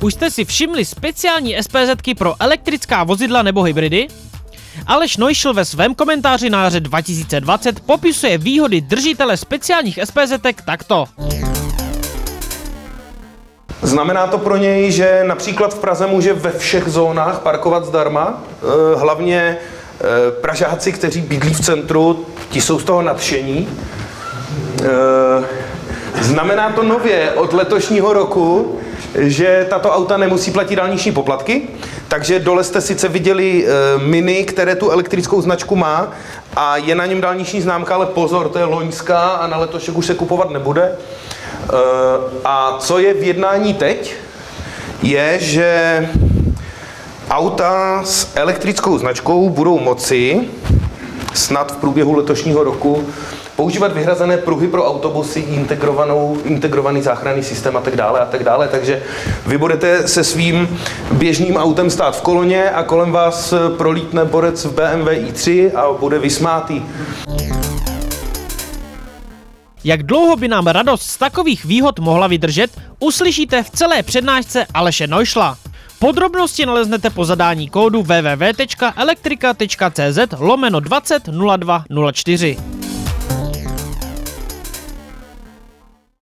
Už jste si všimli speciální SPZky pro elektrická vozidla nebo hybridy? Aleš Neuschel ve svém komentáři na jaře 2020 popisuje výhody držitele speciálních SPZek takto. Znamená to pro něj, že například v Praze může ve všech zónách parkovat zdarma, eh, hlavně eh, Pražáci, kteří bydlí v centru, ti jsou z toho nadšení. Eh, Znamená to nově od letošního roku, že tato auta nemusí platit dálniční poplatky, takže dole jste sice viděli e, Mini, které tu elektrickou značku má a je na něm dálniční známka, ale pozor, to je loňská a na letošek už se kupovat nebude. E, a co je v jednání teď, je, že auta s elektrickou značkou budou moci snad v průběhu letošního roku používat vyhrazené pruhy pro autobusy, integrovanou, integrovaný záchranný systém a tak dále a tak dále. Takže vy budete se svým běžným autem stát v koloně a kolem vás prolítne borec v BMW i3 a bude vysmátý. Jak dlouho by nám radost z takových výhod mohla vydržet, uslyšíte v celé přednášce Aleše Neušla. Podrobnosti naleznete po zadání kódu www.elektrika.cz lomeno 20 02 04.